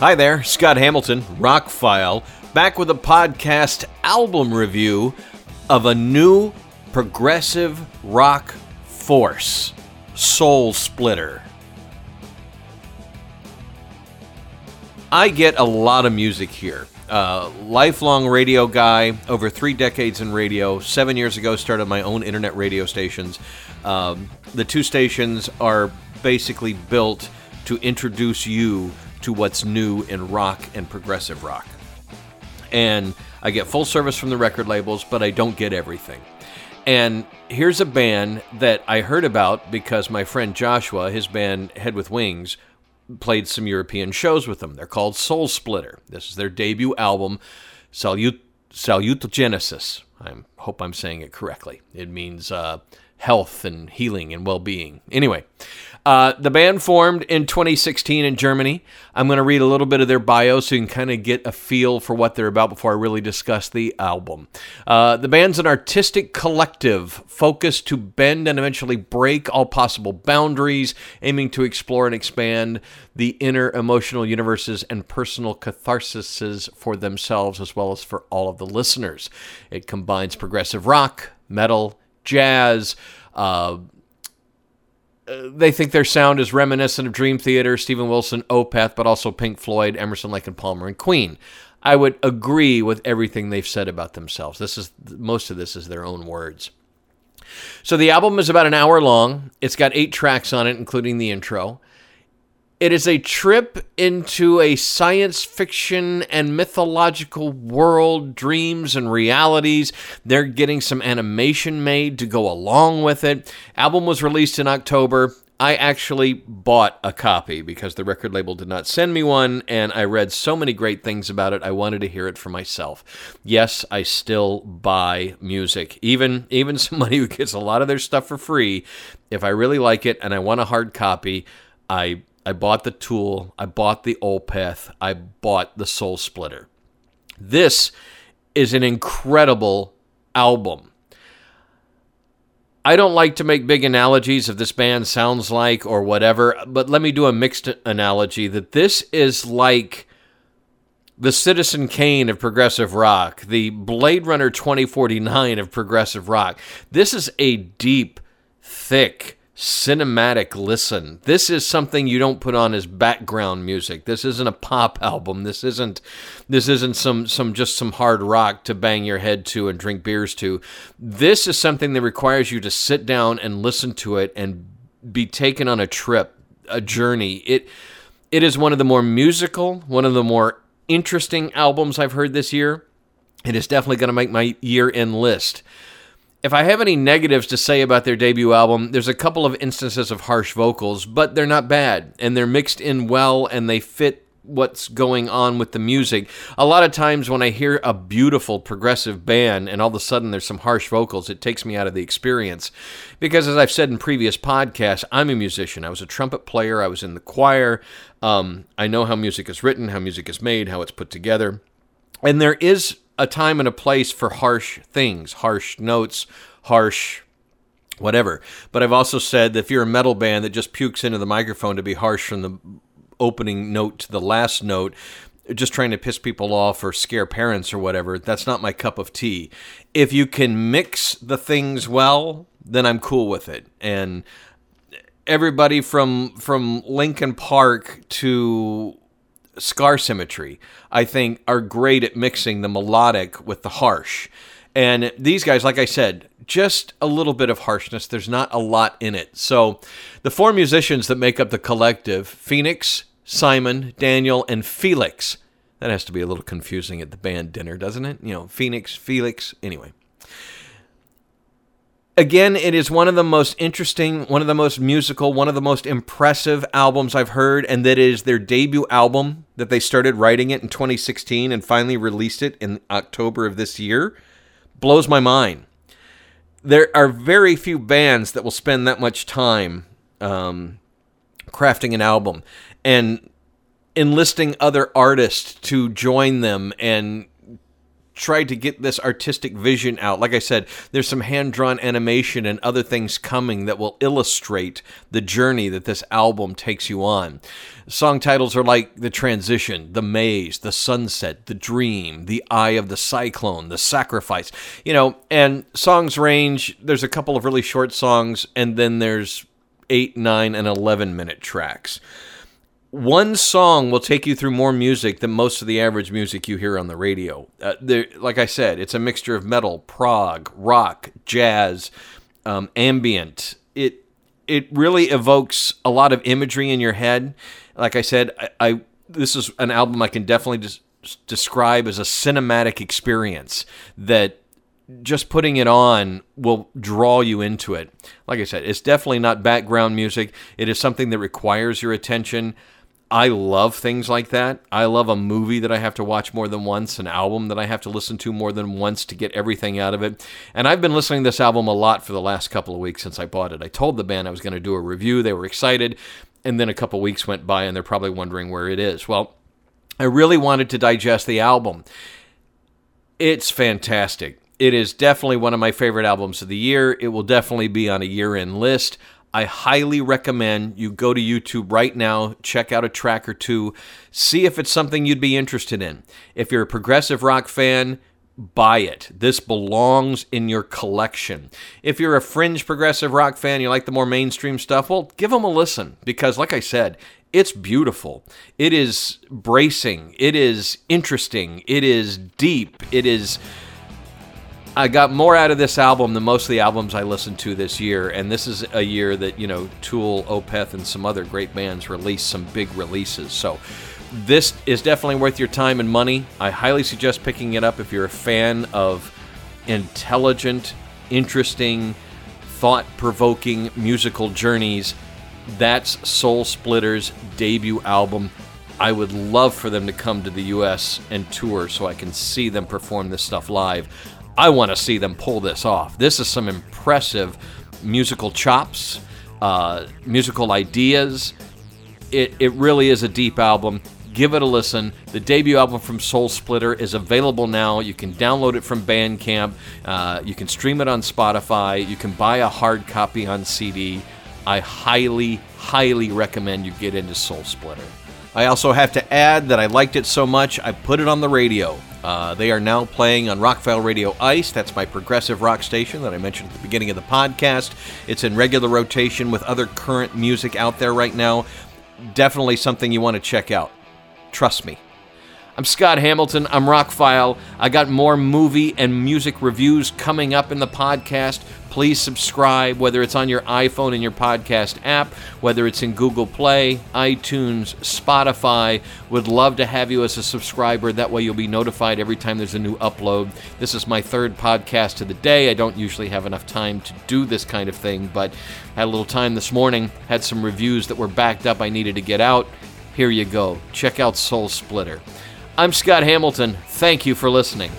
Hi there, Scott Hamilton, Rockfile, back with a podcast album review of a new progressive rock force, Soul Splitter. I get a lot of music here. Uh, lifelong radio guy, over three decades in radio. Seven years ago, started my own internet radio stations. Um, the two stations are basically built to introduce you to what's new in rock and progressive rock. And I get full service from the record labels, but I don't get everything. And here's a band that I heard about because my friend Joshua, his band Head with Wings, played some European shows with them. They're called Soul Splitter. This is their debut album, Salut- Salutogenesis. I hope I'm saying it correctly. It means uh, health and healing and well being. Anyway, uh, the band formed in 2016 in Germany. I'm going to read a little bit of their bio so you can kind of get a feel for what they're about before I really discuss the album. Uh, the band's an artistic collective focused to bend and eventually break all possible boundaries, aiming to explore and expand the inner emotional universes and personal catharsises for themselves as well as for all of the listeners. It combines progressive rock, metal, jazz, uh, they think their sound is reminiscent of Dream Theater, Steven Wilson, Opeth, but also Pink Floyd, Emerson, Lake and Palmer, and Queen. I would agree with everything they've said about themselves. This is most of this is their own words. So the album is about an hour long. It's got eight tracks on it, including the intro. It is a trip into a science fiction and mythological world, dreams and realities. They're getting some animation made to go along with it. Album was released in October. I actually bought a copy because the record label did not send me one, and I read so many great things about it. I wanted to hear it for myself. Yes, I still buy music, even even somebody who gets a lot of their stuff for free. If I really like it and I want a hard copy, I I bought the Tool, I bought the Opeth, I bought the Soul Splitter. This is an incredible album. I don't like to make big analogies of this band sounds like or whatever, but let me do a mixed analogy that this is like the Citizen Kane of progressive rock, the Blade Runner 2049 of progressive rock. This is a deep, thick, cinematic listen. This is something you don't put on as background music. This isn't a pop album. This isn't this isn't some some just some hard rock to bang your head to and drink beers to. This is something that requires you to sit down and listen to it and be taken on a trip, a journey. It it is one of the more musical, one of the more interesting albums I've heard this year. It is definitely going to make my year end list if I have any negatives to say about their debut album, there's a couple of instances of harsh vocals, but they're not bad and they're mixed in well and they fit what's going on with the music. A lot of times when I hear a beautiful progressive band and all of a sudden there's some harsh vocals, it takes me out of the experience. Because as I've said in previous podcasts, I'm a musician. I was a trumpet player, I was in the choir. Um, I know how music is written, how music is made, how it's put together. And there is a time and a place for harsh things, harsh notes, harsh whatever. But I've also said that if you're a metal band that just pukes into the microphone to be harsh from the opening note to the last note, just trying to piss people off or scare parents or whatever, that's not my cup of tea. If you can mix the things well, then I'm cool with it. And everybody from from Linkin Park to Scar Symmetry, I think, are great at mixing the melodic with the harsh. And these guys, like I said, just a little bit of harshness. There's not a lot in it. So the four musicians that make up the collective Phoenix, Simon, Daniel, and Felix. That has to be a little confusing at the band dinner, doesn't it? You know, Phoenix, Felix. Anyway again, it is one of the most interesting, one of the most musical, one of the most impressive albums I've heard, and that is their debut album that they started writing it in 2016 and finally released it in October of this year. Blows my mind. There are very few bands that will spend that much time um, crafting an album and enlisting other artists to join them and tried to get this artistic vision out. Like I said, there's some hand drawn animation and other things coming that will illustrate the journey that this album takes you on. Song titles are like The Transition, The Maze, The Sunset, The Dream, The Eye of the Cyclone, The Sacrifice. You know, and songs range. There's a couple of really short songs, and then there's 8, 9, and 11 minute tracks one song will take you through more music than most of the average music you hear on the radio. Uh, like I said, it's a mixture of metal, prog, rock, jazz, um, ambient. It it really evokes a lot of imagery in your head. Like I said, I, I this is an album I can definitely des- describe as a cinematic experience that just putting it on will draw you into it. Like I said, it's definitely not background music. It is something that requires your attention. I love things like that. I love a movie that I have to watch more than once, an album that I have to listen to more than once to get everything out of it. And I've been listening to this album a lot for the last couple of weeks since I bought it. I told the band I was going to do a review, they were excited, and then a couple weeks went by and they're probably wondering where it is. Well, I really wanted to digest the album. It's fantastic. It is definitely one of my favorite albums of the year. It will definitely be on a year end list. I highly recommend you go to YouTube right now, check out a track or two, see if it's something you'd be interested in. If you're a progressive rock fan, buy it. This belongs in your collection. If you're a fringe progressive rock fan, you like the more mainstream stuff, well, give them a listen because, like I said, it's beautiful. It is bracing. It is interesting. It is deep. It is I got more out of this album than most of the albums I listened to this year, and this is a year that you know Tool, Opeth, and some other great bands released some big releases. So this is definitely worth your time and money. I highly suggest picking it up if you're a fan of intelligent, interesting, thought-provoking musical journeys. That's Soul Splitter's debut album. I would love for them to come to the US and tour so I can see them perform this stuff live. I want to see them pull this off. This is some impressive musical chops, uh, musical ideas. It, it really is a deep album. Give it a listen. The debut album from Soul Splitter is available now. You can download it from Bandcamp. Uh, you can stream it on Spotify. You can buy a hard copy on CD. I highly, highly recommend you get into Soul Splitter. I also have to add that I liked it so much, I put it on the radio. Uh, they are now playing on Rockfile Radio Ice. That's my progressive rock station that I mentioned at the beginning of the podcast. It's in regular rotation with other current music out there right now. Definitely something you want to check out. Trust me. I'm Scott Hamilton. I'm Rockfile. I got more movie and music reviews coming up in the podcast. Please subscribe, whether it's on your iPhone in your podcast app, whether it's in Google Play, iTunes, Spotify. Would love to have you as a subscriber. That way you'll be notified every time there's a new upload. This is my third podcast of the day. I don't usually have enough time to do this kind of thing, but had a little time this morning, had some reviews that were backed up I needed to get out. Here you go. Check out Soul Splitter. I'm Scott Hamilton. Thank you for listening.